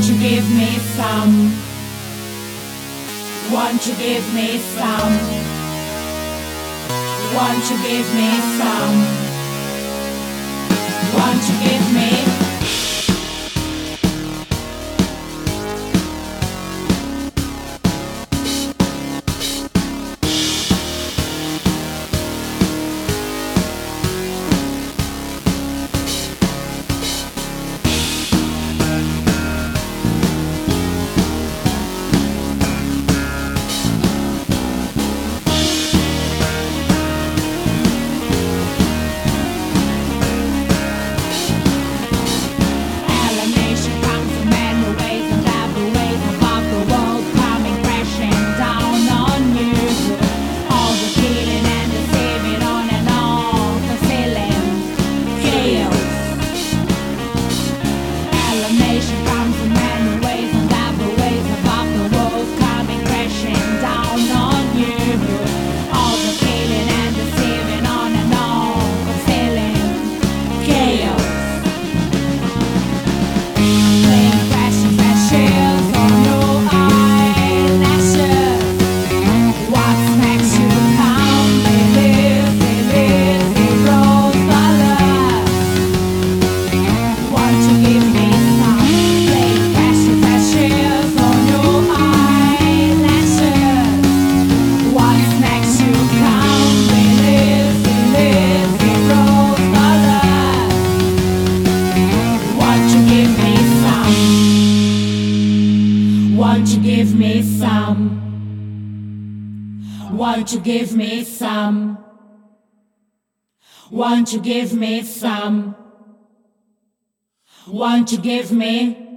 Won't you give me some? Won't you give me some? Won't you give me some? Won't you give me some? Won't you give me some? Won't you give me some? Won't you give me?